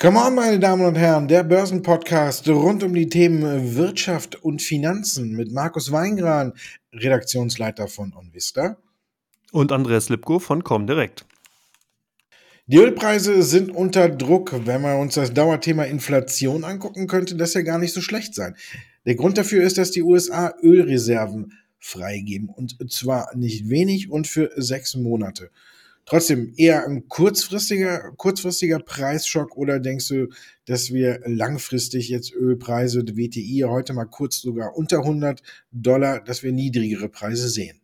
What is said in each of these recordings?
Come on, meine Damen und Herren, der Börsenpodcast rund um die Themen Wirtschaft und Finanzen mit Markus Weingran, Redaktionsleiter von OnVista. Und Andreas Lipko von Comdirect. Die Ölpreise sind unter Druck. Wenn wir uns das Dauerthema Inflation angucken, könnte das ja gar nicht so schlecht sein. Der Grund dafür ist, dass die USA Ölreserven freigeben. Und zwar nicht wenig und für sechs Monate trotzdem eher ein kurzfristiger, kurzfristiger Preisschock oder denkst du, dass wir langfristig jetzt Ölpreise, WTI heute mal kurz sogar unter 100 Dollar, dass wir niedrigere Preise sehen?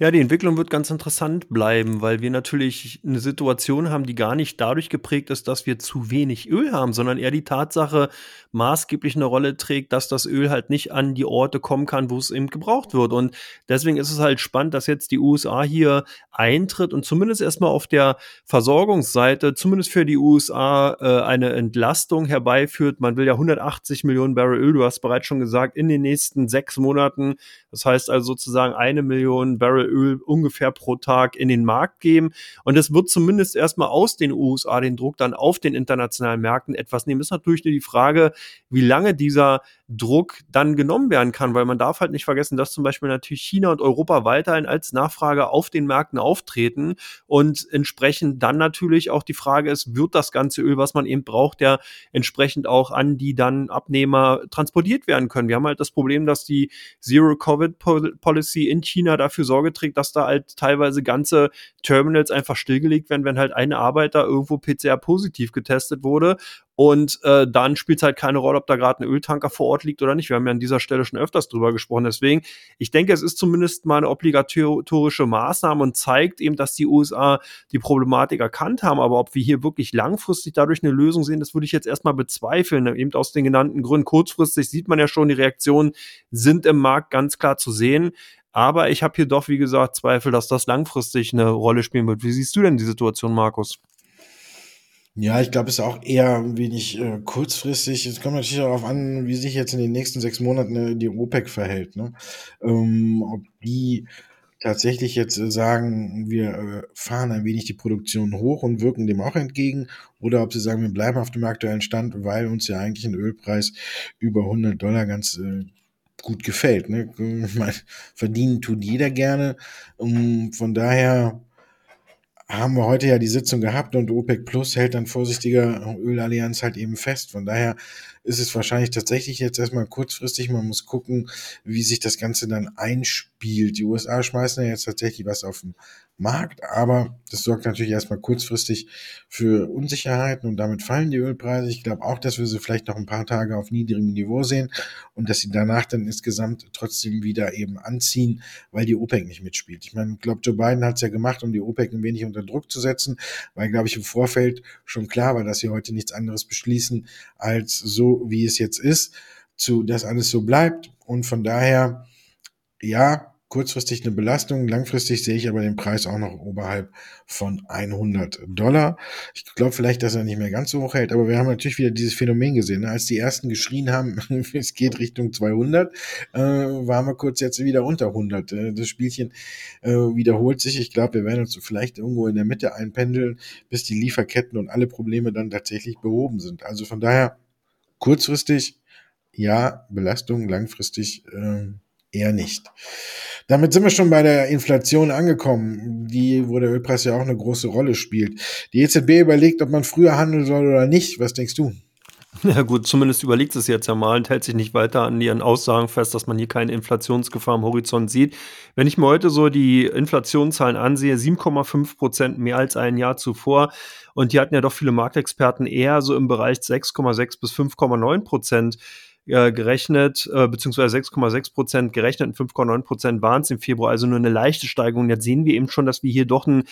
Ja, die Entwicklung wird ganz interessant bleiben, weil wir natürlich eine Situation haben, die gar nicht dadurch geprägt ist, dass wir zu wenig Öl haben, sondern eher die Tatsache maßgeblich eine Rolle trägt, dass das Öl halt nicht an die Orte kommen kann, wo es eben gebraucht wird. Und deswegen ist es halt spannend, dass jetzt die USA hier eintritt und zumindest erstmal auf der Versorgungsseite, zumindest für die USA, äh, eine Entlastung herbeiführt. Man will ja 180 Millionen Barrel Öl, du hast bereits schon gesagt, in den nächsten sechs Monaten. Das heißt also sozusagen eine Million Barrel Öl ungefähr pro Tag in den Markt geben. Und es wird zumindest erstmal aus den USA den Druck dann auf den internationalen Märkten etwas nehmen. ist natürlich nur die Frage, wie lange dieser Druck dann genommen werden kann, weil man darf halt nicht vergessen, dass zum Beispiel natürlich China und Europa weiterhin als Nachfrage auf den Märkten auftreten und entsprechend dann natürlich auch die Frage ist, wird das ganze Öl, was man eben braucht, ja entsprechend auch an die dann Abnehmer transportiert werden können. Wir haben halt das Problem, dass die Zero-Covid-Policy in China dafür Sorge trägt, dass da halt teilweise ganze Terminals einfach stillgelegt werden, wenn halt eine Arbeiter irgendwo PCR-positiv getestet wurde und äh, dann spielt es halt keine Rolle, ob da gerade ein Öltanker vor Ort liegt oder nicht. Wir haben ja an dieser Stelle schon öfters drüber gesprochen. Deswegen, ich denke, es ist zumindest mal eine obligatorische Maßnahme und zeigt eben, dass die USA die Problematik erkannt haben. Aber ob wir hier wirklich langfristig dadurch eine Lösung sehen, das würde ich jetzt erstmal bezweifeln. Eben aus den genannten Gründen. Kurzfristig sieht man ja schon, die Reaktionen sind im Markt ganz klar zu sehen. Aber ich habe hier doch, wie gesagt, Zweifel, dass das langfristig eine Rolle spielen wird. Wie siehst du denn die Situation, Markus? Ja, ich glaube, es ist auch eher ein wenig äh, kurzfristig. Es kommt natürlich darauf an, wie sich jetzt in den nächsten sechs Monaten äh, die OPEC verhält. Ne? Ähm, ob die tatsächlich jetzt äh, sagen, wir äh, fahren ein wenig die Produktion hoch und wirken dem auch entgegen, oder ob sie sagen, wir bleiben auf dem aktuellen Stand, weil uns ja eigentlich ein Ölpreis über 100 Dollar ganz äh, gut gefällt. Ne? Verdienen tut jeder gerne. Ähm, von daher haben wir heute ja die Sitzung gehabt und OPEC Plus hält dann vorsichtiger Ölallianz halt eben fest. Von daher ist es wahrscheinlich tatsächlich jetzt erstmal kurzfristig. Man muss gucken, wie sich das Ganze dann einspielt. Die USA schmeißen ja jetzt tatsächlich was auf den Markt, aber das sorgt natürlich erstmal kurzfristig für Unsicherheiten und damit fallen die Ölpreise. Ich glaube auch, dass wir sie vielleicht noch ein paar Tage auf niedrigem Niveau sehen und dass sie danach dann insgesamt trotzdem wieder eben anziehen, weil die OPEC nicht mitspielt. Ich meine, ich glaube, Joe Biden hat es ja gemacht, um die OPEC ein wenig unter Druck zu setzen, weil, glaube ich, im Vorfeld schon klar war, dass sie heute nichts anderes beschließen, als so, wie es jetzt ist, zu, dass alles so bleibt. Und von daher, ja, kurzfristig eine Belastung. Langfristig sehe ich aber den Preis auch noch oberhalb von 100 Dollar. Ich glaube vielleicht, dass er nicht mehr ganz so hoch hält, aber wir haben natürlich wieder dieses Phänomen gesehen. Ne? Als die ersten geschrien haben, es geht Richtung 200, äh, waren wir kurz jetzt wieder unter 100. Äh, das Spielchen äh, wiederholt sich. Ich glaube, wir werden uns vielleicht irgendwo in der Mitte einpendeln, bis die Lieferketten und alle Probleme dann tatsächlich behoben sind. Also von daher kurzfristig ja, Belastung, langfristig äh, eher nicht. Damit sind wir schon bei der Inflation angekommen, die, wo der Ölpreis ja auch eine große Rolle spielt. Die EZB überlegt, ob man früher handeln soll oder nicht. Was denkst du? Ja gut, zumindest überlegt es jetzt ja mal und hält sich nicht weiter an ihren Aussagen fest, dass man hier keine Inflationsgefahr am Horizont sieht. Wenn ich mir heute so die Inflationszahlen ansehe, 7,5 Prozent mehr als ein Jahr zuvor. Und die hatten ja doch viele Marktexperten eher so im Bereich 6,6 bis 5,9 Prozent äh, gerechnet, äh, beziehungsweise 6,6 Prozent gerechnet, 5,9 Prozent waren es im Februar, also nur eine leichte Steigerung. Jetzt sehen wir eben schon, dass wir hier doch einen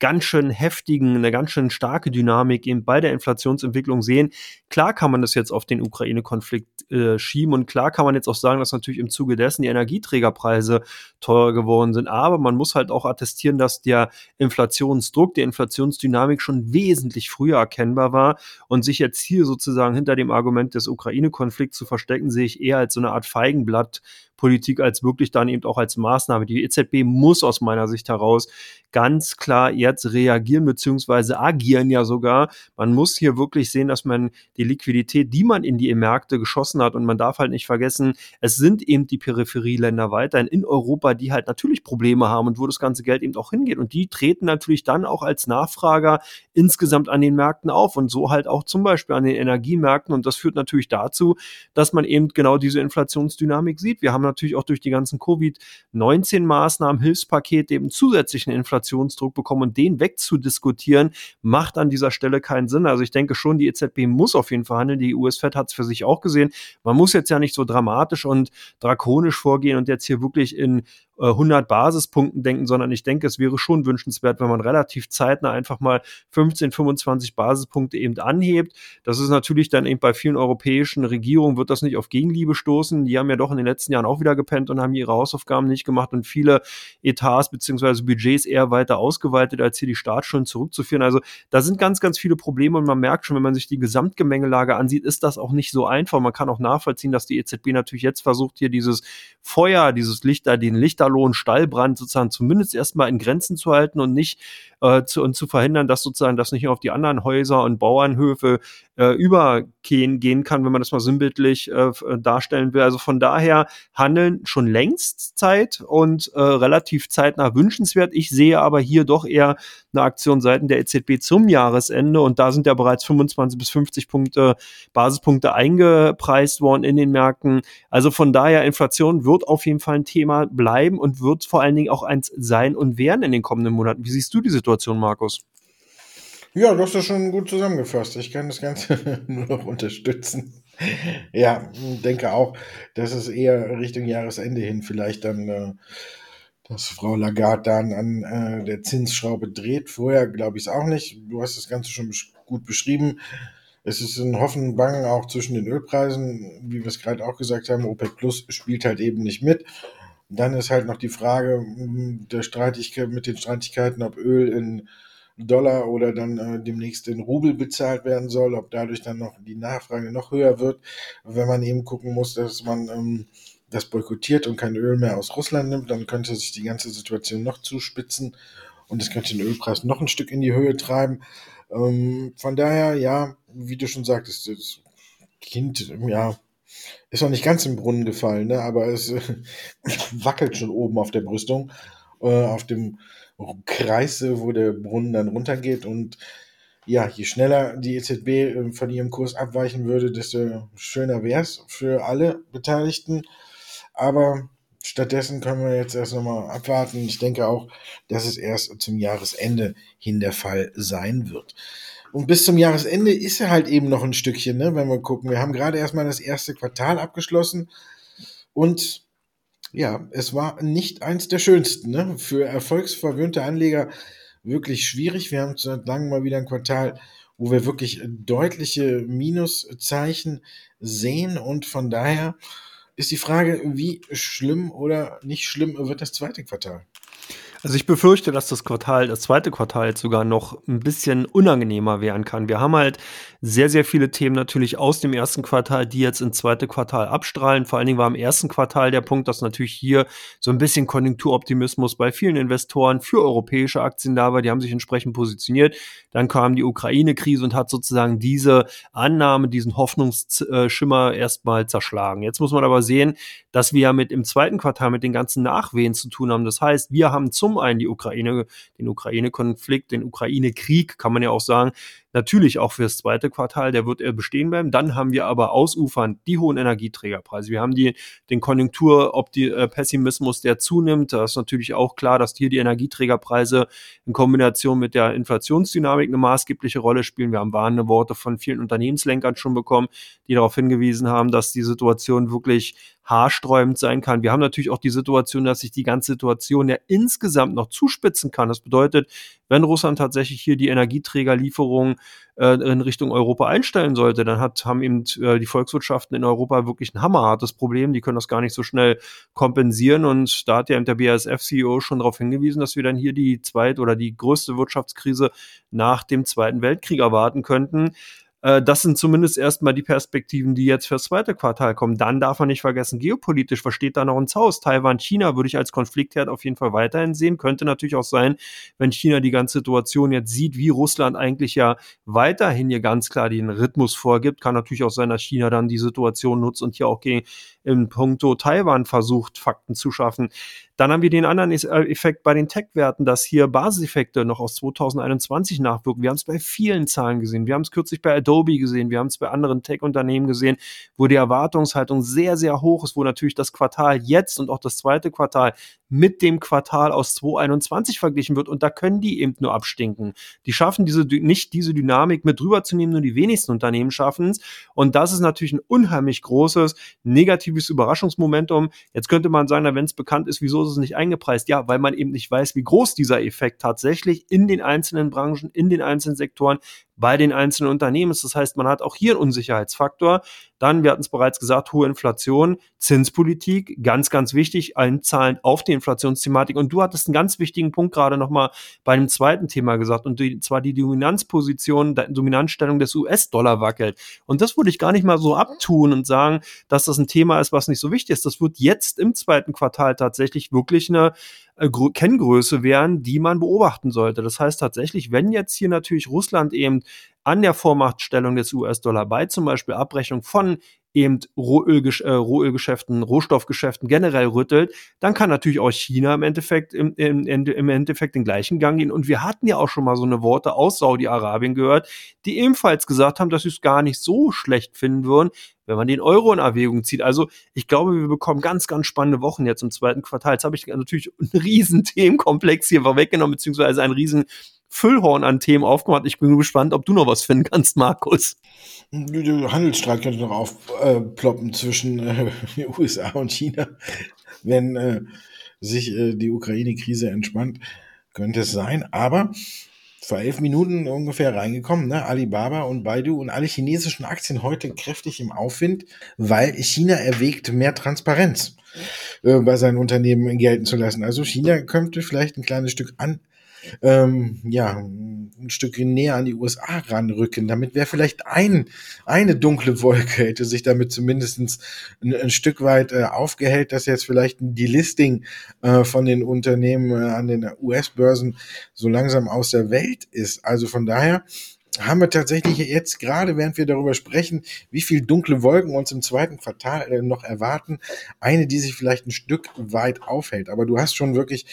ganz schön heftigen, eine ganz schön starke Dynamik eben bei der Inflationsentwicklung sehen. Klar kann man das jetzt auf den Ukraine-Konflikt äh, schieben und klar kann man jetzt auch sagen, dass natürlich im Zuge dessen die Energieträgerpreise teurer geworden sind. Aber man muss halt auch attestieren, dass der Inflationsdruck, die Inflationsdynamik schon wesentlich früher erkennbar war und sich jetzt hier sozusagen hinter dem Argument des Ukraine-Konflikts zu verstecken, sehe ich eher als so eine Art Feigenblatt Politik als wirklich dann eben auch als Maßnahme. Die EZB muss aus meiner Sicht heraus ganz klar jetzt reagieren beziehungsweise agieren ja sogar. Man muss hier wirklich sehen, dass man die Liquidität, die man in die Märkte geschossen hat und man darf halt nicht vergessen, es sind eben die Peripherieländer weiterhin in Europa, die halt natürlich Probleme haben und wo das ganze Geld eben auch hingeht und die treten natürlich dann auch als Nachfrager insgesamt an den Märkten auf und so halt auch zum Beispiel an den Energiemärkten und das führt natürlich dazu, dass man eben genau diese Inflationsdynamik sieht. Wir haben natürlich auch durch die ganzen Covid-19 -Maßnahmen, Hilfspakete eben zusätzlichen Inflationsdruck bekommen und den wegzudiskutieren, macht an dieser Stelle keinen Sinn. Also ich denke schon, die EZB muss auf jeden Fall handeln. Die US-Fed hat es für sich auch gesehen. Man muss jetzt ja nicht so dramatisch und drakonisch vorgehen und jetzt hier wirklich in 100 äh, Basispunkten denken, sondern ich denke, es wäre schon wünschenswert, wenn man relativ zeitnah einfach mal 15, 25 Basispunkte eben anhebt. Das ist natürlich dann eben bei vielen europäischen Regierungen wird das nicht auf Gegenliebe stoßen. Die haben ja doch in den letzten Jahren auch wieder gepennt und haben ihre Hausaufgaben nicht gemacht und viele Etats beziehungsweise Budgets eher weiter ausgeweitet, als hier die Staatsschulden zurückzuführen. Also da sind ganz, ganz viele Probleme und man merkt schon, wenn man sich die Gesamtgemengelage ansieht, ist das auch nicht so einfach. Man kann auch nachvollziehen, dass die EZB natürlich jetzt versucht, hier dieses Feuer, dieses Lichter, den Lichter Lichterloh Stallbrand sozusagen zumindest erstmal in Grenzen zu halten und nicht äh, zu, und zu verhindern, dass sozusagen das nicht auf die anderen Häuser und Bauernhöfe äh, übergehen gehen kann, wenn man das mal sinnbildlich äh, äh, darstellen will. Also von daher handeln schon längst Zeit und äh, relativ zeitnah wünschenswert. Ich sehe aber hier doch eher eine Aktion seiten der EZB zum Jahresende und da sind ja bereits 25 bis 50 Punkte Basispunkte eingepreist worden in den Märkten. Also von daher Inflation wird auf jeden Fall ein Thema bleiben und wird vor allen Dingen auch eins sein und werden in den kommenden Monaten. Wie siehst du die? Situation, Markus? Ja, du hast das schon gut zusammengefasst. Ich kann das Ganze nur noch unterstützen. Ja, denke auch, dass es eher Richtung Jahresende hin vielleicht dann, äh, dass Frau Lagarde dann an äh, der Zinsschraube dreht. Vorher glaube ich es auch nicht. Du hast das Ganze schon gut beschrieben. Es ist ein Hoffen und Bangen auch zwischen den Ölpreisen, wie wir es gerade auch gesagt haben. OPEC Plus spielt halt eben nicht mit. Dann ist halt noch die Frage hm, der Streitigkeit mit den Streitigkeiten, ob Öl in Dollar oder dann äh, demnächst in Rubel bezahlt werden soll, ob dadurch dann noch die Nachfrage noch höher wird, wenn man eben gucken muss, dass man ähm, das boykottiert und kein Öl mehr aus Russland nimmt, dann könnte sich die ganze Situation noch zuspitzen und es könnte den Ölpreis noch ein Stück in die Höhe treiben. Ähm, von daher, ja, wie du schon sagtest, das Kind, ja, ist noch nicht ganz im Brunnen gefallen, ne? aber es äh, wackelt schon oben auf der Brüstung, äh, auf dem Kreis, wo der Brunnen dann runtergeht. Und ja, je schneller die EZB äh, von ihrem Kurs abweichen würde, desto schöner wäre es für alle Beteiligten. Aber stattdessen können wir jetzt erst nochmal abwarten. Ich denke auch, dass es erst zum Jahresende hin der Fall sein wird. Und bis zum Jahresende ist er halt eben noch ein Stückchen, ne, wenn wir gucken. Wir haben gerade erstmal das erste Quartal abgeschlossen und ja, es war nicht eins der schönsten. Ne? Für erfolgsverwöhnte Anleger wirklich schwierig. Wir haben seit langem mal wieder ein Quartal, wo wir wirklich deutliche Minuszeichen sehen und von daher ist die Frage, wie schlimm oder nicht schlimm wird das zweite Quartal? Also ich befürchte, dass das Quartal, das zweite Quartal sogar noch ein bisschen unangenehmer werden kann. Wir haben halt sehr, sehr viele Themen natürlich aus dem ersten Quartal, die jetzt ins zweite Quartal abstrahlen. Vor allen Dingen war im ersten Quartal der Punkt, dass natürlich hier so ein bisschen Konjunkturoptimismus bei vielen Investoren für europäische Aktien da war. Die haben sich entsprechend positioniert. Dann kam die Ukraine-Krise und hat sozusagen diese Annahme, diesen Hoffnungsschimmer erstmal zerschlagen. Jetzt muss man aber sehen, dass wir ja mit im zweiten Quartal mit den ganzen Nachwehen zu tun haben. Das heißt, wir haben zum einen die Ukraine, den Ukraine-Konflikt, den Ukraine-Krieg, kann man ja auch sagen, Natürlich auch fürs zweite Quartal, der wird er bestehen bleiben. Dann haben wir aber ausufernd die hohen Energieträgerpreise. Wir haben die, den Konjunkturpessimismus, äh, der zunimmt. Da ist natürlich auch klar, dass hier die Energieträgerpreise in Kombination mit der Inflationsdynamik eine maßgebliche Rolle spielen. Wir haben warnende Worte von vielen Unternehmenslenkern schon bekommen, die darauf hingewiesen haben, dass die Situation wirklich haarsträubend sein kann. Wir haben natürlich auch die Situation, dass sich die ganze Situation ja insgesamt noch zuspitzen kann. Das bedeutet, wenn Russland tatsächlich hier die Energieträgerlieferungen äh, in Richtung Europa einstellen sollte, dann hat, haben eben äh, die Volkswirtschaften in Europa wirklich ein hammerhartes Problem. Die können das gar nicht so schnell kompensieren. Und da hat ja der BASF-CEO schon darauf hingewiesen, dass wir dann hier die zweit- oder die größte Wirtschaftskrise nach dem Zweiten Weltkrieg erwarten könnten. Äh, das sind zumindest erstmal die Perspektiven, die jetzt fürs zweite Quartal kommen. Dann darf man nicht vergessen, geopolitisch, was steht da noch ins Haus? Taiwan, China würde ich als Konfliktherd auf jeden Fall weiterhin sehen. Könnte natürlich auch sein, wenn China die ganze Situation jetzt sieht, wie Russland eigentlich ja weiterhin hier ganz klar den Rhythmus vorgibt, kann natürlich auch sein, dass China dann die Situation nutzt und hier auch gegen in puncto Taiwan versucht, Fakten zu schaffen. Dann haben wir den anderen äh, Effekt bei den Tech-Werten, dass hier Basiseffekte noch aus 2021 nachwirken. Wir haben es bei vielen Zahlen gesehen. Wir haben es kürzlich bei Adobe gesehen. Wir haben es bei anderen Tech-Unternehmen gesehen, wo die Erwartungshaltung sehr, sehr hoch ist, wo natürlich das Quartal jetzt und auch das zweite Quartal mit dem Quartal aus 2021 verglichen wird. Und da können die eben nur abstinken. Die schaffen diese, nicht diese Dynamik mit rüberzunehmen, nur die wenigsten Unternehmen schaffen es. Und das ist natürlich ein unheimlich großes negatives Überraschungsmomentum. Jetzt könnte man sagen, wenn es bekannt ist, wieso ist es nicht eingepreist? Ja, weil man eben nicht weiß, wie groß dieser Effekt tatsächlich in den einzelnen Branchen, in den einzelnen Sektoren, bei den einzelnen Unternehmen ist. Das heißt, man hat auch hier einen Unsicherheitsfaktor. Dann, wir hatten es bereits gesagt, hohe Inflation, Zinspolitik, ganz, ganz wichtig, einzahlen auf die Inflationsthematik. Und du hattest einen ganz wichtigen Punkt gerade nochmal bei dem zweiten Thema gesagt, und die, zwar die Dominanzposition, die Dominanzstellung des US-Dollar wackelt. Und das würde ich gar nicht mal so abtun und sagen, dass das ein Thema ist, was nicht so wichtig ist. Das wird jetzt im zweiten Quartal tatsächlich wirklich eine äh, Kenngröße wären, die man beobachten sollte. Das heißt tatsächlich, wenn jetzt hier natürlich Russland eben an der Vormachtstellung des US-Dollar bei zum Beispiel Abrechnung von eben Rohölgesch äh, Rohölgeschäften, Rohstoffgeschäften generell rüttelt, dann kann natürlich auch China im Endeffekt im, im, im Endeffekt den gleichen Gang gehen. Und wir hatten ja auch schon mal so eine Worte aus Saudi-Arabien gehört, die ebenfalls gesagt haben, dass sie es gar nicht so schlecht finden würden, wenn man den Euro in Erwägung zieht. Also ich glaube, wir bekommen ganz, ganz spannende Wochen jetzt im zweiten Quartal. Jetzt habe ich natürlich einen riesen Themenkomplex hier vorweggenommen, beziehungsweise einen riesen Füllhorn an Themen aufgemacht. Ich bin gespannt, ob du noch was finden kannst, Markus. Der Handelsstreit könnte noch aufploppen zwischen äh, USA und China, wenn äh, sich äh, die Ukraine-Krise entspannt, könnte es sein. Aber vor elf Minuten ungefähr reingekommen, ne? Alibaba und Baidu und alle chinesischen Aktien heute kräftig im Aufwind, weil China erwägt, mehr Transparenz äh, bei seinen Unternehmen gelten zu lassen. Also China könnte vielleicht ein kleines Stück an ähm, ja, ein Stück näher an die USA ranrücken. Damit wäre vielleicht ein, eine dunkle Wolke, hätte sich damit zumindest ein, ein Stück weit äh, aufgehellt, dass jetzt vielleicht die Listing äh, von den Unternehmen äh, an den US-Börsen so langsam aus der Welt ist. Also von daher haben wir tatsächlich jetzt gerade, während wir darüber sprechen, wie viel dunkle Wolken uns im zweiten Quartal äh, noch erwarten, eine, die sich vielleicht ein Stück weit aufhält. Aber du hast schon wirklich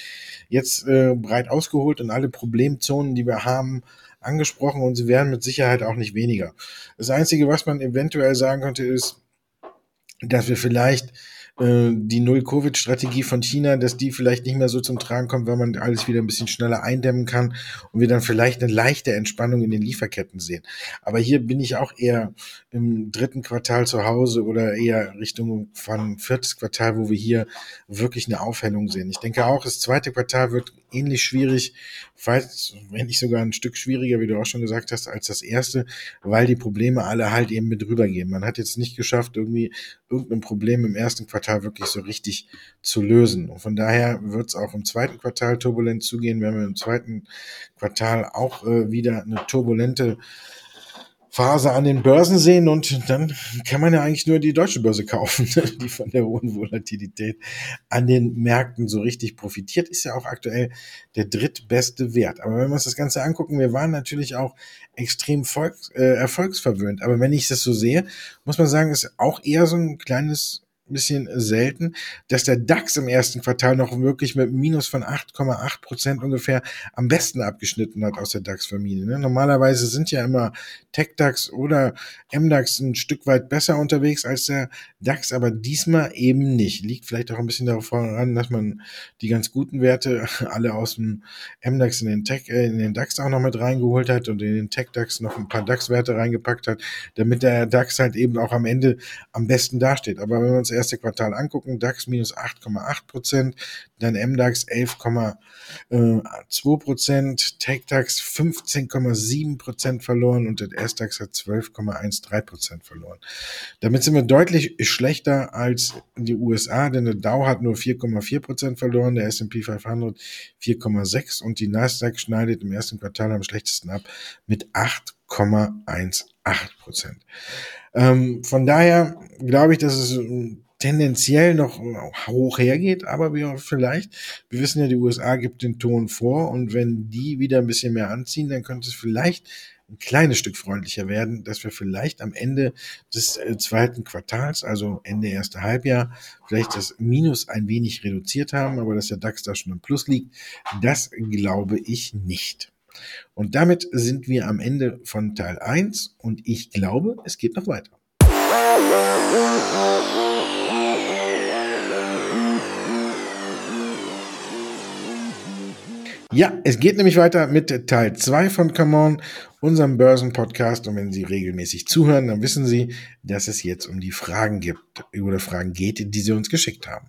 jetzt äh, breit ausgeholt und alle Problemzonen, die wir haben, angesprochen und sie werden mit Sicherheit auch nicht weniger. Das Einzige, was man eventuell sagen könnte, ist, dass wir vielleicht äh, die Null-Covid-Strategie von China, dass die vielleicht nicht mehr so zum Tragen kommt, weil man alles wieder ein bisschen schneller eindämmen kann und wir dann vielleicht eine leichte Entspannung in den Lieferketten sehen. Aber hier bin ich auch eher im dritten Quartal zu Hause oder eher Richtung von viertes Quartal, wo wir hier wirklich eine Aufhellung sehen. Ich denke auch, das zweite Quartal wird ähnlich schwierig, falls, wenn nicht sogar ein Stück schwieriger, wie du auch schon gesagt hast, als das erste, weil die Probleme alle halt eben mit rübergehen. Man hat jetzt nicht geschafft, irgendwie irgendein Problem im ersten Quartal wirklich so richtig zu lösen. Und von daher wird es auch im zweiten Quartal turbulent zugehen, wenn wir im zweiten Quartal auch äh, wieder eine turbulente Phase an den Börsen sehen und dann kann man ja eigentlich nur die deutsche Börse kaufen, die von der hohen Volatilität an den Märkten so richtig profitiert, ist ja auch aktuell der drittbeste Wert. Aber wenn wir uns das Ganze angucken, wir waren natürlich auch extrem volks, äh, erfolgsverwöhnt. Aber wenn ich das so sehe, muss man sagen, ist auch eher so ein kleines bisschen selten, dass der DAX im ersten Quartal noch wirklich mit Minus von 8,8 Prozent ungefähr am besten abgeschnitten hat aus der DAX-Familie. Ne? Normalerweise sind ja immer TechDAX oder MDAX ein Stück weit besser unterwegs als der DAX, aber diesmal eben nicht. Liegt vielleicht auch ein bisschen darauf voran, dass man die ganz guten Werte alle aus dem MDAX in den Tech, äh, in den DAX auch noch mit reingeholt hat und in den TechDAX noch ein paar DAX-Werte reingepackt hat, damit der DAX halt eben auch am Ende am besten dasteht. Aber wenn wir uns erste Quartal angucken, DAX minus 8,8 Prozent, dann MDAX 11,2 Prozent, TechDAX 15,7 Prozent verloren und der SDAX hat 12,13 Prozent verloren. Damit sind wir deutlich schlechter als die USA, denn der Dow hat nur 4,4 Prozent verloren, der S&P 500 4,6 und die Nasdaq schneidet im ersten Quartal am schlechtesten ab mit 8 0,18 Prozent. Ähm, von daher glaube ich, dass es tendenziell noch hoch hergeht, aber wir vielleicht, wir wissen ja, die USA gibt den Ton vor und wenn die wieder ein bisschen mehr anziehen, dann könnte es vielleicht ein kleines Stück freundlicher werden, dass wir vielleicht am Ende des äh, zweiten Quartals, also Ende erste Halbjahr, vielleicht das Minus ein wenig reduziert haben, aber dass der DAX da schon im Plus liegt, das glaube ich nicht. Und damit sind wir am Ende von Teil 1 und ich glaube, es geht noch weiter. Ja, es geht nämlich weiter mit Teil 2 von Come On, unserem Börsenpodcast. Und wenn Sie regelmäßig zuhören, dann wissen Sie, dass es jetzt um die Fragen gibt oder Fragen geht, die Sie uns geschickt haben.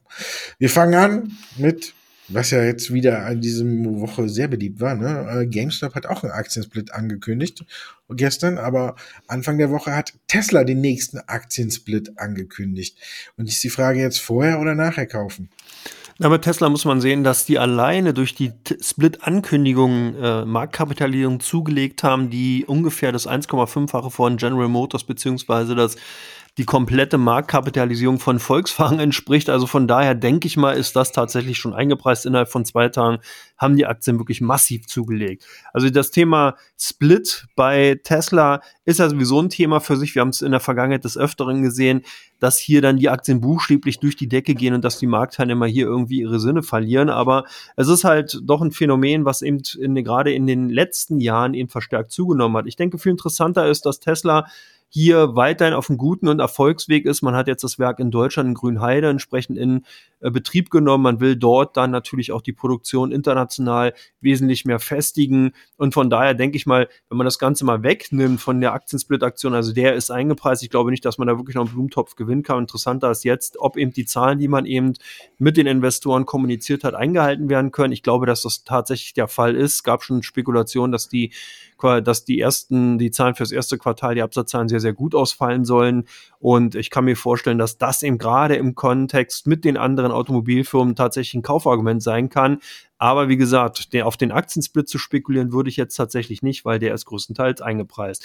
Wir fangen an mit, was ja jetzt wieder an diesem Woche sehr beliebt war. Ne? Äh, GameStop hat auch einen Aktiensplit angekündigt gestern, aber Anfang der Woche hat Tesla den nächsten Aktiensplit angekündigt. Und ist die Frage jetzt vorher oder nachher kaufen? Na, bei Tesla muss man sehen, dass die alleine durch die Split-Ankündigung äh, Marktkapitalisierung zugelegt haben, die ungefähr das 1,5-fache von General Motors beziehungsweise das die komplette Marktkapitalisierung von Volkswagen entspricht. Also von daher denke ich mal, ist das tatsächlich schon eingepreist. Innerhalb von zwei Tagen haben die Aktien wirklich massiv zugelegt. Also das Thema Split bei Tesla ist ja sowieso ein Thema für sich. Wir haben es in der Vergangenheit des Öfteren gesehen, dass hier dann die Aktien buchstäblich durch die Decke gehen und dass die Marktteilnehmer hier irgendwie ihre Sinne verlieren. Aber es ist halt doch ein Phänomen, was eben in, gerade in den letzten Jahren eben verstärkt zugenommen hat. Ich denke, viel interessanter ist, dass Tesla hier weiterhin auf einem guten und Erfolgsweg ist. Man hat jetzt das Werk in Deutschland in Grünheide entsprechend in äh, Betrieb genommen. Man will dort dann natürlich auch die Produktion international wesentlich mehr festigen. Und von daher denke ich mal, wenn man das Ganze mal wegnimmt von der Aktiensplit-Aktion, also der ist eingepreist. Ich glaube nicht, dass man da wirklich noch einen Blumentopf gewinnen kann. Interessanter ist jetzt, ob eben die Zahlen, die man eben mit den Investoren kommuniziert hat, eingehalten werden können. Ich glaube, dass das tatsächlich der Fall ist. Es gab schon Spekulationen, dass die dass die ersten, die Zahlen fürs erste Quartal, die Absatzzahlen sehr, sehr gut ausfallen sollen. Und ich kann mir vorstellen, dass das eben gerade im Kontext mit den anderen Automobilfirmen tatsächlich ein Kaufargument sein kann. Aber wie gesagt, der, auf den Aktiensplit zu spekulieren würde ich jetzt tatsächlich nicht, weil der ist größtenteils eingepreist.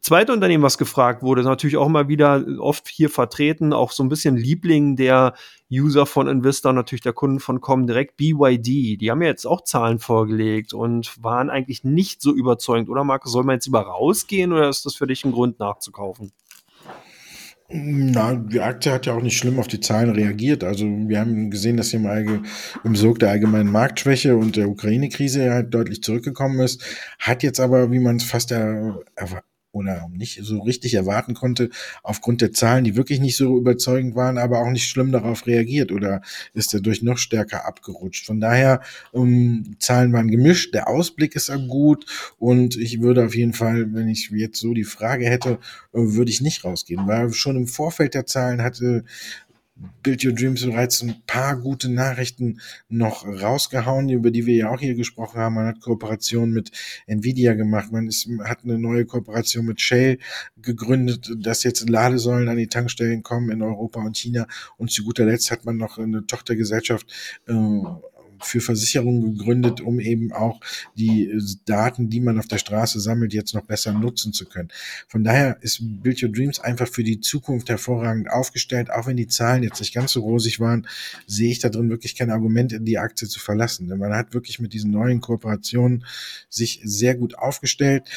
Zweite Unternehmen, was gefragt wurde, ist natürlich auch immer wieder oft hier vertreten, auch so ein bisschen Liebling der User von Investor, natürlich der Kunden von Comdirect, BYD. Die haben ja jetzt auch Zahlen vorgelegt und waren eigentlich nicht so überzeugend, oder Markus? Soll man jetzt lieber rausgehen oder ist das für dich ein Grund nachzukaufen? Na, die Aktie hat ja auch nicht schlimm auf die Zahlen reagiert. Also wir haben gesehen, dass sie im, Allge im Sog der allgemeinen Marktschwäche und der Ukraine-Krise halt deutlich zurückgekommen ist, hat jetzt aber, wie man es fast er, er, oder nicht so richtig erwarten konnte, aufgrund der Zahlen, die wirklich nicht so überzeugend waren, aber auch nicht schlimm darauf reagiert oder ist dadurch noch stärker abgerutscht. Von daher, ähm, Zahlen waren gemischt, der Ausblick ist gut und ich würde auf jeden Fall, wenn ich jetzt so die Frage hätte, äh, würde ich nicht rausgehen, weil schon im Vorfeld der Zahlen hatte Build Your Dreams bereits ein paar gute Nachrichten noch rausgehauen, über die wir ja auch hier gesprochen haben. Man hat Kooperation mit Nvidia gemacht, man ist, hat eine neue Kooperation mit Shell gegründet, dass jetzt Ladesäulen an die Tankstellen kommen in Europa und China. Und zu guter Letzt hat man noch eine Tochtergesellschaft äh, für Versicherungen gegründet, um eben auch die äh, Daten, die man auf der Straße sammelt, jetzt noch besser nutzen zu können. Von daher ist Build Your Dreams einfach für die Zukunft hervorragend aufgestellt. Auch wenn die Zahlen jetzt nicht ganz so rosig waren, sehe ich da drin wirklich kein Argument, die Aktie zu verlassen. Denn man hat wirklich mit diesen neuen Kooperationen sich sehr gut aufgestellt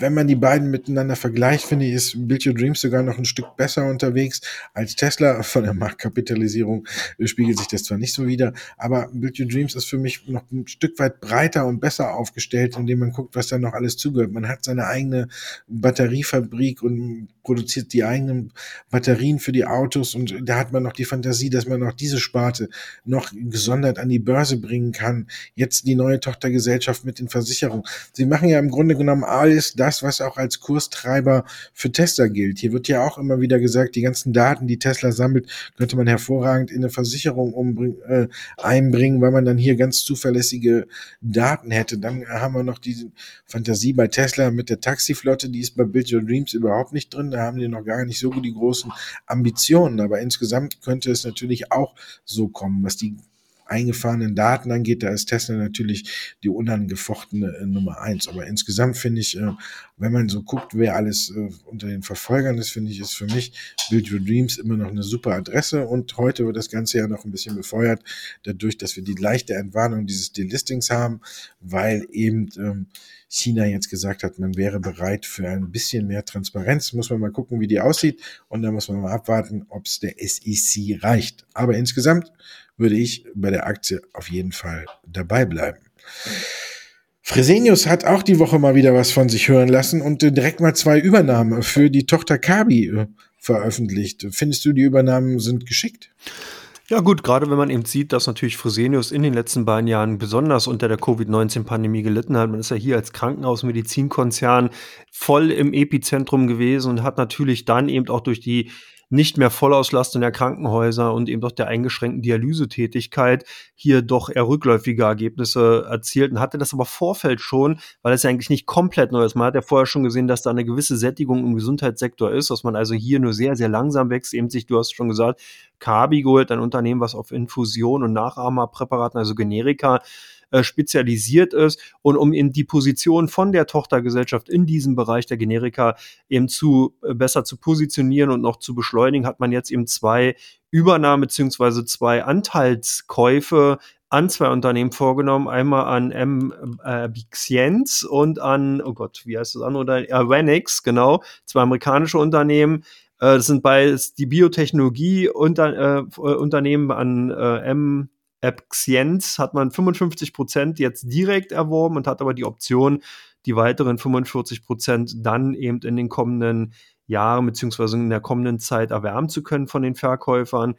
wenn man die beiden miteinander vergleicht, finde ich, ist Build Your Dreams sogar noch ein Stück besser unterwegs als Tesla. Von der Marktkapitalisierung spiegelt sich das zwar nicht so wieder, aber Build Your Dreams ist für mich noch ein Stück weit breiter und besser aufgestellt, indem man guckt, was da noch alles zugehört. Man hat seine eigene Batteriefabrik und produziert die eigenen Batterien für die Autos und da hat man noch die Fantasie, dass man noch diese Sparte noch gesondert an die Börse bringen kann. Jetzt die neue Tochtergesellschaft mit den Versicherungen. Sie machen ja im Grunde genommen alles das, was auch als Kurstreiber für Tesla gilt. Hier wird ja auch immer wieder gesagt, die ganzen Daten, die Tesla sammelt, könnte man hervorragend in eine Versicherung umbringen, äh, einbringen, weil man dann hier ganz zuverlässige Daten hätte. Dann haben wir noch diese Fantasie bei Tesla mit der Taxiflotte, die ist bei Build Your Dreams überhaupt nicht drin. Da haben die noch gar nicht so die großen Ambitionen. Aber insgesamt könnte es natürlich auch so kommen, was die eingefahrenen Daten angeht, da ist Tesla natürlich die unangefochtene äh, Nummer eins. Aber insgesamt finde ich, äh, wenn man so guckt, wer alles äh, unter den Verfolgern ist, finde ich, ist für mich Build Your Dreams immer noch eine super Adresse. Und heute wird das Ganze ja noch ein bisschen befeuert, dadurch, dass wir die leichte Entwarnung dieses Delistings haben, weil eben ähm, China jetzt gesagt hat, man wäre bereit für ein bisschen mehr Transparenz. Muss man mal gucken, wie die aussieht. Und dann muss man mal abwarten, ob es der SEC reicht. Aber insgesamt würde ich bei der Aktie auf jeden Fall dabei bleiben. Fresenius hat auch die Woche mal wieder was von sich hören lassen und direkt mal zwei Übernahmen für die Tochter Kabi äh, veröffentlicht. Findest du, die Übernahmen sind geschickt? Ja gut, gerade wenn man eben sieht, dass natürlich Fresenius in den letzten beiden Jahren besonders unter der Covid-19-Pandemie gelitten hat. Man ist ja hier als Krankenhausmedizinkonzern voll im Epizentrum gewesen und hat natürlich dann eben auch durch die nicht mehr Vollauslastung der Krankenhäuser und eben doch der eingeschränkten Dialysetätigkeit hier doch eher rückläufige Ergebnisse erzielt und hatte das aber Vorfeld schon, weil es ja eigentlich nicht komplett neu ist. Man hat ja vorher schon gesehen, dass da eine gewisse Sättigung im Gesundheitssektor ist, dass man also hier nur sehr, sehr langsam wächst, eben sich, du hast schon gesagt, Kabi geholt, ein Unternehmen, was auf Infusion und Nachahmerpräparaten, also Generika, äh, spezialisiert ist und um in die Position von der Tochtergesellschaft in diesem Bereich der Generika eben zu äh, besser zu positionieren und noch zu beschleunigen, hat man jetzt eben zwei Übernahmen beziehungsweise zwei Anteilskäufe an zwei Unternehmen vorgenommen. Einmal an M. Äh, Bixienz und an, oh Gott, wie heißt das andere? Oder Avanix, genau. Zwei amerikanische Unternehmen. Äh, das sind beides die Biotechnologie unter, äh, Unternehmen an äh, M. Xienz hat man 55 Prozent jetzt direkt erworben und hat aber die Option, die weiteren 45 Prozent dann eben in den kommenden Jahren beziehungsweise in der kommenden Zeit erwärmen zu können von den Verkäufern.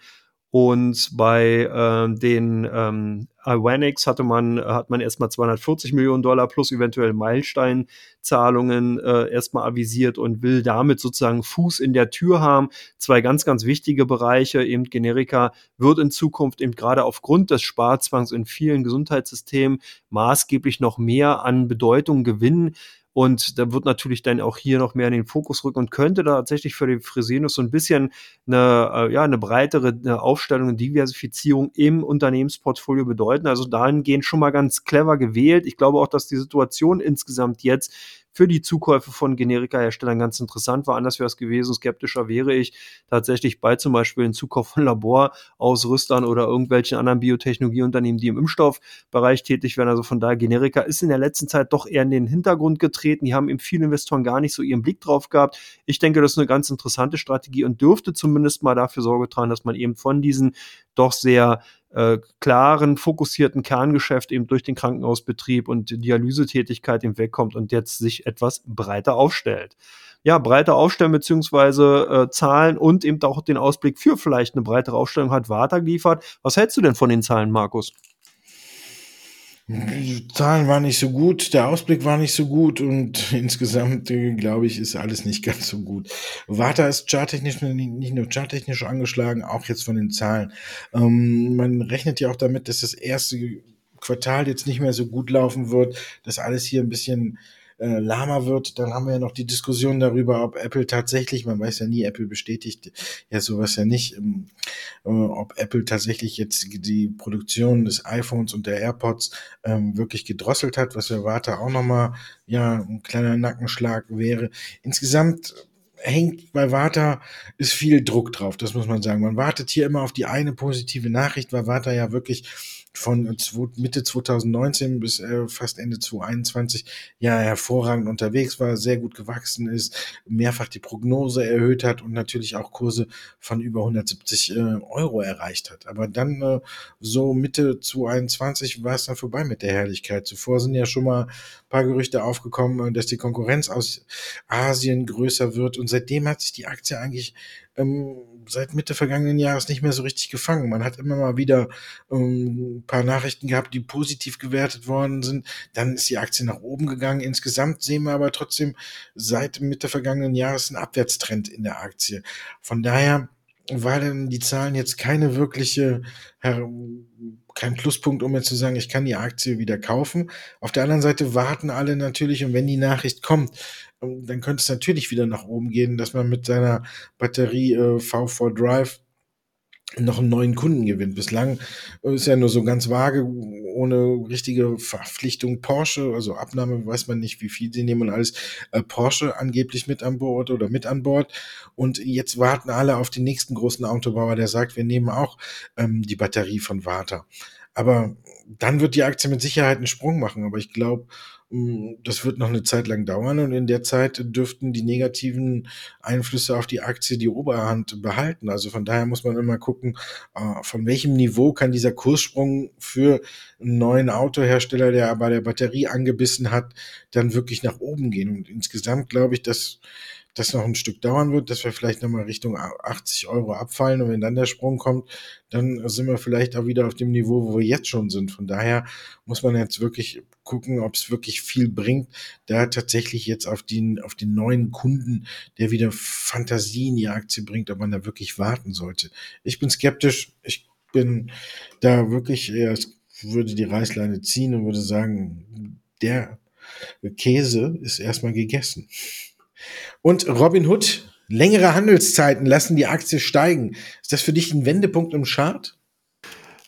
Und bei äh, den ähm, Iwanix hatte man, hat man erstmal 240 Millionen Dollar plus eventuell Meilensteinzahlungen äh, erstmal avisiert und will damit sozusagen Fuß in der Tür haben. Zwei ganz, ganz wichtige Bereiche, eben Generika wird in Zukunft eben gerade aufgrund des Sparzwangs in vielen Gesundheitssystemen maßgeblich noch mehr an Bedeutung gewinnen. Und da wird natürlich dann auch hier noch mehr in den Fokus rücken und könnte da tatsächlich für die Fresenius so ein bisschen eine, äh, ja, eine breitere Aufstellung und Diversifizierung im Unternehmensportfolio bedeuten. Also dahingehend schon mal ganz clever gewählt. Ich glaube auch, dass die Situation insgesamt jetzt für die Zukäufe von Generika-Herstellern ganz interessant war. Anders wäre es gewesen. Skeptischer wäre ich tatsächlich bei zum Beispiel den Zukauf von Laborausrüstern oder irgendwelchen anderen Biotechnologieunternehmen, die im Impfstoffbereich tätig werden. Also von daher, Generika ist in der letzten Zeit doch eher in den Hintergrund getreten. Die haben eben viele Investoren gar nicht so ihren Blick drauf gehabt. Ich denke, das ist eine ganz interessante Strategie und dürfte zumindest mal dafür Sorge tragen, dass man eben von diesen doch sehr äh, klaren, fokussierten Kerngeschäft eben durch den Krankenhausbetrieb und Dialysetätigkeit eben wegkommt und jetzt sich etwas breiter aufstellt. Ja, breiter aufstellen beziehungsweise äh, Zahlen und eben auch den Ausblick für vielleicht eine breitere Aufstellung hat Warta geliefert. Was hältst du denn von den Zahlen, Markus? Die Zahlen waren nicht so gut, der Ausblick war nicht so gut und insgesamt, äh, glaube ich, ist alles nicht ganz so gut. Warta ist charttechnisch nicht nur charttechnisch angeschlagen, auch jetzt von den Zahlen. Ähm, man rechnet ja auch damit, dass das erste Quartal jetzt nicht mehr so gut laufen wird, dass alles hier ein bisschen äh, lahmer wird. Dann haben wir ja noch die Diskussion darüber, ob Apple tatsächlich, man weiß ja nie, Apple bestätigt ja sowas ja nicht, ähm, äh, ob Apple tatsächlich jetzt die Produktion des iPhones und der AirPods ähm, wirklich gedrosselt hat, was wir warte auch nochmal, ja, ein kleiner Nackenschlag wäre. Insgesamt hängt bei Warta ist viel Druck drauf, das muss man sagen. Man wartet hier immer auf die eine positive Nachricht, weil Warta ja wirklich von Mitte 2019 bis äh, fast Ende 2021 ja hervorragend unterwegs war, sehr gut gewachsen ist, mehrfach die Prognose erhöht hat und natürlich auch Kurse von über 170 äh, Euro erreicht hat. Aber dann äh, so Mitte 2021 war es dann vorbei mit der Herrlichkeit. Zuvor sind ja schon mal paar Gerüchte aufgekommen, dass die Konkurrenz aus Asien größer wird und seitdem hat sich die Aktie eigentlich ähm, seit Mitte vergangenen Jahres nicht mehr so richtig gefangen. Man hat immer mal wieder ähm, ein paar Nachrichten gehabt, die positiv gewertet worden sind. Dann ist die Aktie nach oben gegangen. Insgesamt sehen wir aber trotzdem seit Mitte vergangenen Jahres einen Abwärtstrend in der Aktie. Von daher waren die Zahlen jetzt keine wirkliche, kein Pluspunkt, um mir zu sagen, ich kann die Aktie wieder kaufen. Auf der anderen Seite warten alle natürlich und wenn die Nachricht kommt, dann könnte es natürlich wieder nach oben gehen, dass man mit seiner Batterie äh, V4 Drive noch einen neuen Kunden gewinnt. Bislang ist ja nur so ganz vage, ohne richtige Verpflichtung Porsche, also Abnahme weiß man nicht, wie viel sie nehmen und alles. Äh, Porsche angeblich mit an Bord oder mit an Bord. Und jetzt warten alle auf den nächsten großen Autobauer, der sagt, wir nehmen auch ähm, die Batterie von Warta. Aber dann wird die Aktie mit Sicherheit einen Sprung machen. Aber ich glaube, das wird noch eine Zeit lang dauern und in der Zeit dürften die negativen Einflüsse auf die Aktie die Oberhand behalten. Also von daher muss man immer gucken, äh, von welchem Niveau kann dieser Kurssprung für einen neuen Autohersteller, der bei der Batterie angebissen hat, dann wirklich nach oben gehen. Und insgesamt glaube ich, dass das noch ein Stück dauern wird, dass wir vielleicht nochmal Richtung 80 Euro abfallen und wenn dann der Sprung kommt, dann sind wir vielleicht auch wieder auf dem Niveau, wo wir jetzt schon sind. Von daher muss man jetzt wirklich gucken, ob es wirklich viel bringt, da tatsächlich jetzt auf den, auf den neuen Kunden, der wieder Fantasie in die Aktie bringt, ob man da wirklich warten sollte. Ich bin skeptisch. Ich bin da wirklich eher, würde die Reißleine ziehen und würde sagen, der Käse ist erstmal gegessen. Und Robin Hood, längere Handelszeiten lassen die Aktie steigen. Ist das für dich ein Wendepunkt im Chart?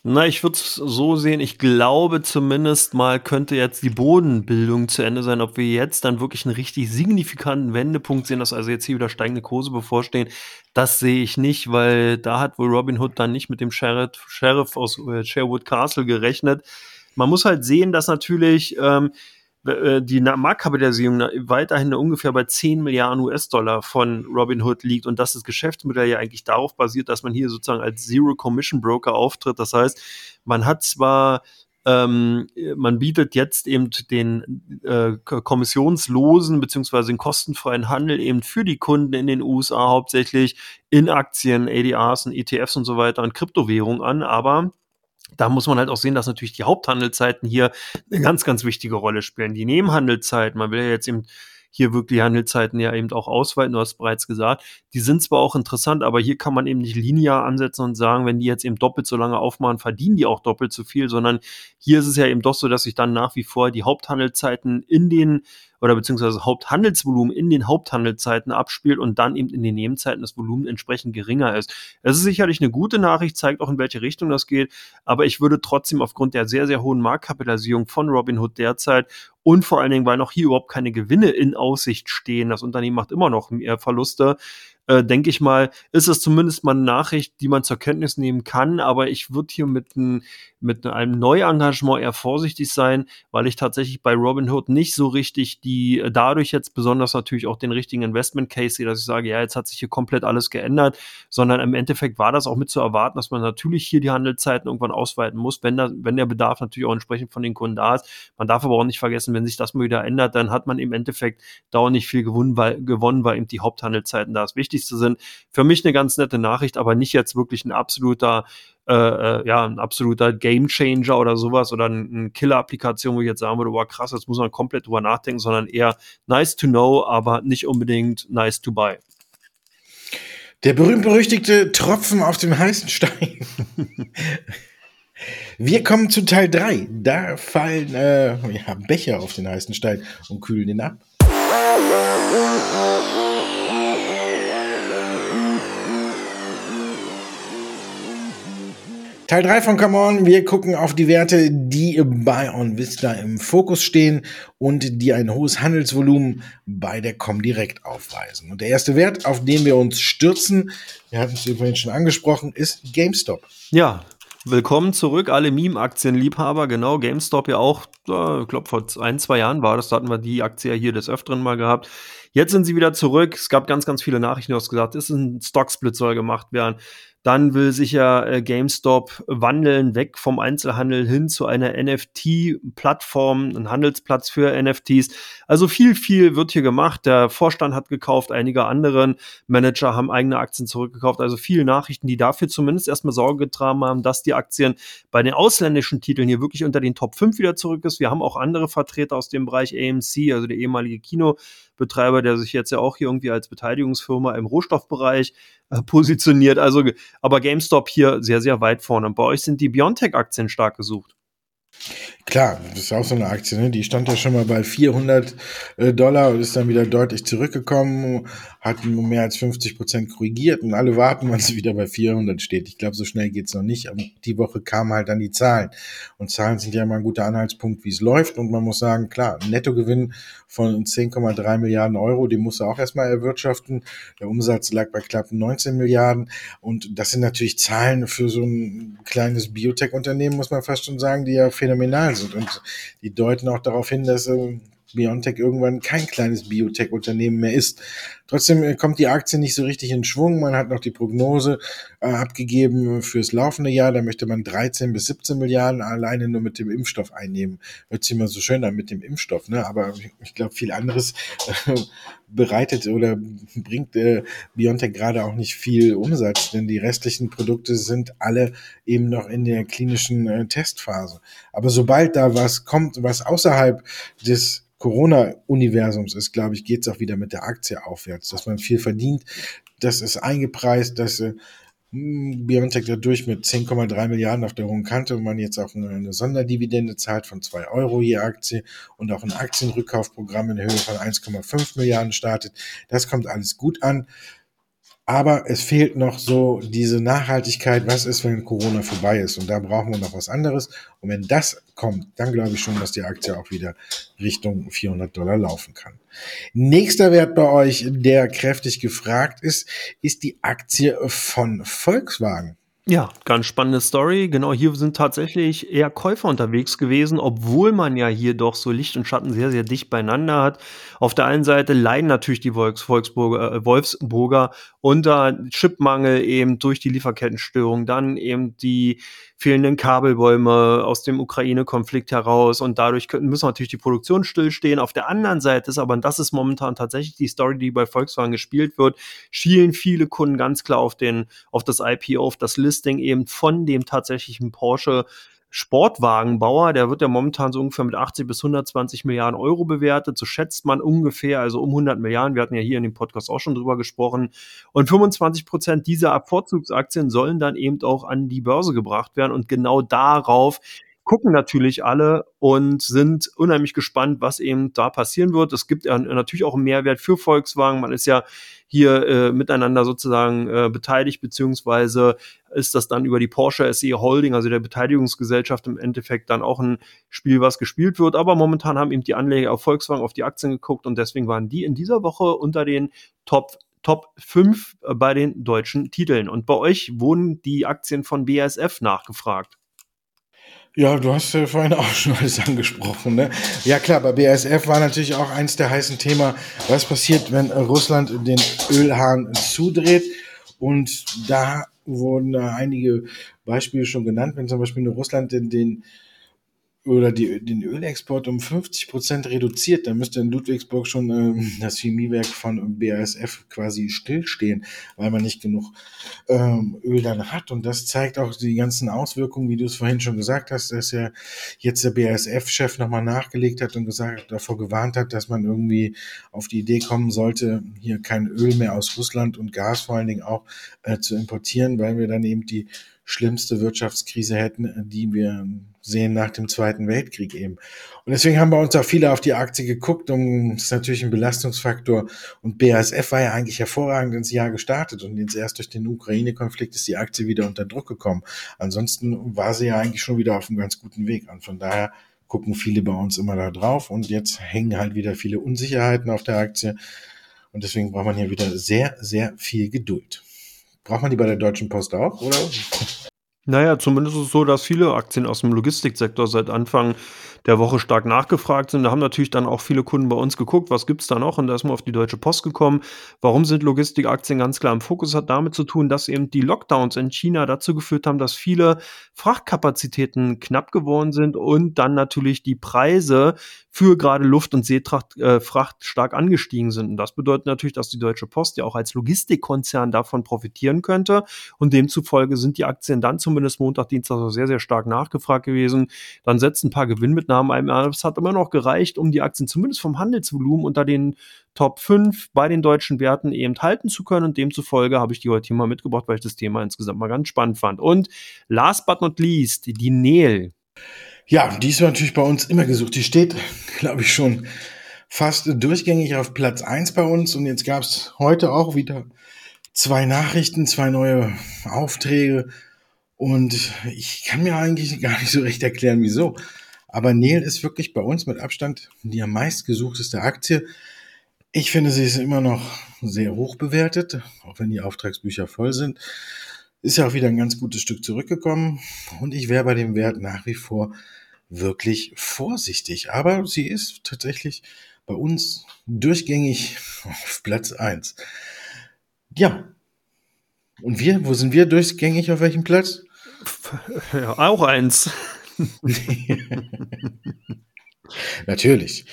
Na, ich würde es so sehen, ich glaube zumindest mal könnte jetzt die Bodenbildung zu Ende sein. Ob wir jetzt dann wirklich einen richtig signifikanten Wendepunkt sehen, dass also jetzt hier wieder steigende Kurse bevorstehen, das sehe ich nicht, weil da hat wohl Robin Hood dann nicht mit dem Sheriff, Sheriff aus äh, Sherwood Castle gerechnet. Man muss halt sehen, dass natürlich ähm, äh, die Marktkapitalisierung weiterhin ungefähr bei 10 Milliarden US-Dollar von Robinhood liegt und dass das Geschäftsmodell ja eigentlich darauf basiert, dass man hier sozusagen als Zero-Commission-Broker auftritt. Das heißt, man hat zwar ähm, man bietet jetzt eben den äh, kommissionslosen beziehungsweise den kostenfreien Handel eben für die Kunden in den USA hauptsächlich in Aktien, ADRs und ETFs und so weiter und Kryptowährungen an, aber da muss man halt auch sehen, dass natürlich die Haupthandelszeiten hier eine ganz, ganz wichtige Rolle spielen. Die Nebenhandelszeiten, man will ja jetzt eben hier wirklich Handelszeiten ja eben auch ausweiten, du hast bereits gesagt. Die sind zwar auch interessant, aber hier kann man eben nicht linear ansetzen und sagen, wenn die jetzt eben doppelt so lange aufmachen, verdienen die auch doppelt so viel, sondern hier ist es ja eben doch so, dass sich dann nach wie vor die Haupthandelszeiten in den oder beziehungsweise Haupthandelsvolumen in den Haupthandelszeiten abspielt und dann eben in den Nebenzeiten das Volumen entsprechend geringer ist. Es ist sicherlich eine gute Nachricht, zeigt auch in welche Richtung das geht, aber ich würde trotzdem aufgrund der sehr, sehr hohen Marktkapitalisierung von Robinhood derzeit und vor allen Dingen, weil noch hier überhaupt keine Gewinne in Aussicht stehen, das Unternehmen macht immer noch mehr Verluste, äh, denke ich mal, ist es zumindest mal eine Nachricht, die man zur Kenntnis nehmen kann. Aber ich würde hier mit, ein, mit einem Neuengagement eher vorsichtig sein, weil ich tatsächlich bei Robinhood nicht so richtig die, äh, dadurch jetzt besonders natürlich auch den richtigen Investment Case sehe, dass ich sage, ja, jetzt hat sich hier komplett alles geändert, sondern im Endeffekt war das auch mit zu erwarten, dass man natürlich hier die Handelszeiten irgendwann ausweiten muss, wenn, da, wenn der Bedarf natürlich auch entsprechend von den Kunden da ist. Man darf aber auch nicht vergessen, wenn sich das mal wieder ändert, dann hat man im Endeffekt dauernd nicht viel gewonnen, weil, gewonnen, weil eben die Haupthandelszeiten da ist wichtig Wichtigste sind. Für mich eine ganz nette Nachricht, aber nicht jetzt wirklich ein absoluter äh, äh, ja, ein absoluter Gamechanger oder sowas oder eine Killer-Applikation, wo ich jetzt sagen würde, wow, krass, jetzt muss man komplett drüber nachdenken, sondern eher nice to know, aber nicht unbedingt nice to buy. Der berühmt-berüchtigte Tropfen auf dem heißen Stein. Wir kommen zu Teil 3. Da fallen äh, ja, Becher auf den heißen Stein und kühlen ihn ab. Teil 3 von Come On. Wir gucken auf die Werte, die bei OnVista im Fokus stehen und die ein hohes Handelsvolumen bei der Comdirect aufweisen. Und der erste Wert, auf den wir uns stürzen, wir hatten es übrigens schon angesprochen, ist GameStop. Ja, Willkommen zurück, alle Meme-Aktienliebhaber. Genau, GameStop ja auch, ich glaube, vor ein, zwei Jahren war das, da hatten wir die Aktie ja hier des Öfteren mal gehabt. Jetzt sind sie wieder zurück. Es gab ganz, ganz viele Nachrichten, du hast gesagt, es ist ein Stocksplit soll gemacht werden. Dann will sich ja äh, GameStop wandeln, weg vom Einzelhandel hin zu einer NFT-Plattform, ein Handelsplatz für NFTs. Also viel, viel wird hier gemacht. Der Vorstand hat gekauft, einige anderen Manager haben eigene Aktien zurückgekauft. Also viele Nachrichten, die dafür zumindest erstmal Sorge getragen haben, dass die Aktien bei den ausländischen Titeln hier wirklich unter den Top 5 wieder zurück ist. Wir haben auch andere Vertreter aus dem Bereich AMC, also der ehemalige Kinobetreiber, der sich jetzt ja auch hier irgendwie als Beteiligungsfirma im Rohstoffbereich äh, positioniert. Also, aber GameStop hier sehr, sehr weit vorne. Und bei euch sind die Biontech-Aktien stark gesucht. Klar, das ist auch so eine Aktie, ne? die stand ja schon mal bei 400 äh, Dollar und ist dann wieder deutlich zurückgekommen, hat mehr als 50 Prozent korrigiert und alle warten, wann sie wieder bei 400 steht. Ich glaube, so schnell geht's noch nicht, aber die Woche kamen halt dann die Zahlen. Und Zahlen sind ja immer ein guter Anhaltspunkt, wie es läuft. Und man muss sagen, klar, Nettogewinn von 10,3 Milliarden Euro, den muss er auch erstmal erwirtschaften. Der Umsatz lag bei knapp 19 Milliarden. Und das sind natürlich Zahlen für so ein kleines Biotech-Unternehmen, muss man fast schon sagen, die ja phänomenal sind. Und die deuten auch darauf hin, dass äh, BioNTech irgendwann kein kleines Biotech-Unternehmen mehr ist. Trotzdem äh, kommt die Aktie nicht so richtig in Schwung. Man hat noch die Prognose äh, abgegeben fürs laufende Jahr. Da möchte man 13 bis 17 Milliarden alleine nur mit dem Impfstoff einnehmen. Hört sich immer so schön an mit dem Impfstoff, ne? Aber ich glaube, viel anderes äh, bereitet oder bringt äh, BioNTech gerade auch nicht viel Umsatz, denn die restlichen Produkte sind alle eben noch in der klinischen äh, Testphase. Aber sobald da was kommt, was außerhalb des Corona-Universums ist, glaube ich, geht es auch wieder mit der Aktie aufwärts, dass man viel verdient. Das ist eingepreist, dass äh, BioNTech dadurch mit 10,3 Milliarden auf der hohen Kante und man jetzt auch eine, eine Sonderdividende zahlt von 2 Euro je Aktie und auch ein Aktienrückkaufprogramm in Höhe von 1,5 Milliarden startet. Das kommt alles gut an. Aber es fehlt noch so diese Nachhaltigkeit. Was ist, wenn Corona vorbei ist? Und da brauchen wir noch was anderes. Und wenn das kommt, dann glaube ich schon, dass die Aktie auch wieder Richtung 400 Dollar laufen kann. Nächster Wert bei euch, der kräftig gefragt ist, ist die Aktie von Volkswagen. Ja, ganz spannende Story. Genau, hier sind tatsächlich eher Käufer unterwegs gewesen, obwohl man ja hier doch so Licht und Schatten sehr, sehr dicht beieinander hat. Auf der einen Seite leiden natürlich die Volks Volksburger, äh, Wolfsburger unter Chipmangel eben durch die Lieferkettenstörung, dann eben die fehlenden Kabelbäume aus dem Ukraine-Konflikt heraus und dadurch können, müssen natürlich die Produktion stillstehen. Auf der anderen Seite ist aber, und das ist momentan tatsächlich die Story, die bei Volkswagen gespielt wird, schielen viele Kunden ganz klar auf den, auf das IPO, auf das Listing eben von dem tatsächlichen Porsche Sportwagenbauer, der wird ja momentan so ungefähr mit 80 bis 120 Milliarden Euro bewertet. So schätzt man ungefähr, also um 100 Milliarden. Wir hatten ja hier in dem Podcast auch schon drüber gesprochen. Und 25 Prozent dieser Vorzugsaktien sollen dann eben auch an die Börse gebracht werden. Und genau darauf gucken natürlich alle und sind unheimlich gespannt, was eben da passieren wird. Es gibt natürlich auch einen Mehrwert für Volkswagen. Man ist ja hier äh, miteinander sozusagen äh, beteiligt, beziehungsweise ist das dann über die Porsche SE Holding, also der Beteiligungsgesellschaft, im Endeffekt dann auch ein Spiel, was gespielt wird. Aber momentan haben eben die Anleger auf Volkswagen auf die Aktien geguckt und deswegen waren die in dieser Woche unter den Top Top 5 bei den deutschen Titeln. Und bei euch wurden die Aktien von BASF nachgefragt. Ja, du hast ja vorhin auch schon alles angesprochen. Ne? Ja klar, bei BASF war natürlich auch eins der heißen Themen, was passiert, wenn Russland den Ölhahn zudreht. Und da wurden einige Beispiele schon genannt, wenn zum Beispiel Russland den, den oder die, den Ölexport um 50 Prozent reduziert, dann müsste in Ludwigsburg schon äh, das Chemiewerk von BASF quasi stillstehen, weil man nicht genug ähm, Öl dann hat. Und das zeigt auch die ganzen Auswirkungen, wie du es vorhin schon gesagt hast, dass ja jetzt der BASF-Chef nochmal nachgelegt hat und gesagt, davor gewarnt hat, dass man irgendwie auf die Idee kommen sollte, hier kein Öl mehr aus Russland und Gas vor allen Dingen auch äh, zu importieren, weil wir dann eben die schlimmste Wirtschaftskrise hätten, die wir sehen nach dem Zweiten Weltkrieg eben. Und deswegen haben bei uns auch viele auf die Aktie geguckt das ist natürlich ein Belastungsfaktor. Und BASF war ja eigentlich hervorragend ins Jahr gestartet und jetzt erst durch den Ukraine-Konflikt ist die Aktie wieder unter Druck gekommen. Ansonsten war sie ja eigentlich schon wieder auf einem ganz guten Weg. Und von daher gucken viele bei uns immer da drauf und jetzt hängen halt wieder viele Unsicherheiten auf der Aktie. Und deswegen braucht man hier wieder sehr, sehr viel Geduld. Braucht man die bei der Deutschen Post auch, oder? Naja, zumindest ist es so, dass viele Aktien aus dem Logistiksektor seit Anfang der Woche stark nachgefragt sind. Da haben natürlich dann auch viele Kunden bei uns geguckt, was gibt's da noch? Und da ist man auf die Deutsche Post gekommen. Warum sind Logistikaktien ganz klar im Fokus? Hat damit zu tun, dass eben die Lockdowns in China dazu geführt haben, dass viele Frachtkapazitäten knapp geworden sind und dann natürlich die Preise für gerade Luft- und Seefracht äh, stark angestiegen sind. Und das bedeutet natürlich, dass die Deutsche Post ja auch als Logistikkonzern davon profitieren könnte. Und demzufolge sind die Aktien dann zumindest Montag, Dienstag sehr, sehr stark nachgefragt gewesen. Dann setzt ein paar Gewinnmitnahmen Maßnahmen ein. Aber es hat immer noch gereicht, um die Aktien zumindest vom Handelsvolumen unter den Top 5 bei den deutschen Werten eben halten zu können. Und demzufolge habe ich die heute hier mal mitgebracht, weil ich das Thema insgesamt mal ganz spannend fand. Und last but not least, die Nel. Ja, die ist natürlich bei uns immer gesucht. Die steht, glaube ich, schon fast durchgängig auf Platz eins bei uns. Und jetzt gab es heute auch wieder zwei Nachrichten, zwei neue Aufträge. Und ich kann mir eigentlich gar nicht so recht erklären, wieso. Aber Neil ist wirklich bei uns mit Abstand die am meistgesuchteste Aktie. Ich finde, sie ist immer noch sehr hoch bewertet, auch wenn die Auftragsbücher voll sind. Ist ja auch wieder ein ganz gutes Stück zurückgekommen. Und ich wäre bei dem Wert nach wie vor wirklich vorsichtig. Aber sie ist tatsächlich bei uns durchgängig auf Platz eins. Ja. Und wir, wo sind wir durchgängig auf welchem Platz? Ja, auch eins. Natürlich.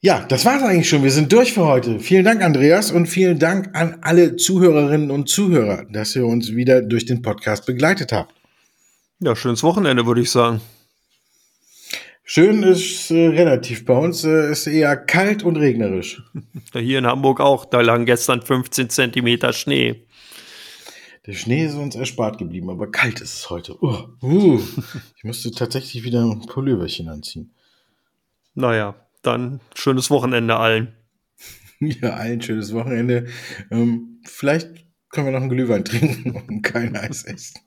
Ja, das war's eigentlich schon. Wir sind durch für heute. Vielen Dank, Andreas, und vielen Dank an alle Zuhörerinnen und Zuhörer, dass ihr uns wieder durch den Podcast begleitet habt. Ja, schönes Wochenende, würde ich sagen. Schön ist äh, relativ. Bei uns äh, ist eher kalt und regnerisch. Hier in Hamburg auch. Da lagen gestern 15 Zentimeter Schnee. Der Schnee ist uns erspart geblieben, aber kalt ist es heute. Uh, uh. Ich müsste tatsächlich wieder ein Pulloverchen anziehen. Naja, dann schönes Wochenende allen. Ja, allen schönes Wochenende. Ähm, vielleicht können wir noch einen Glühwein trinken und kein Eis essen.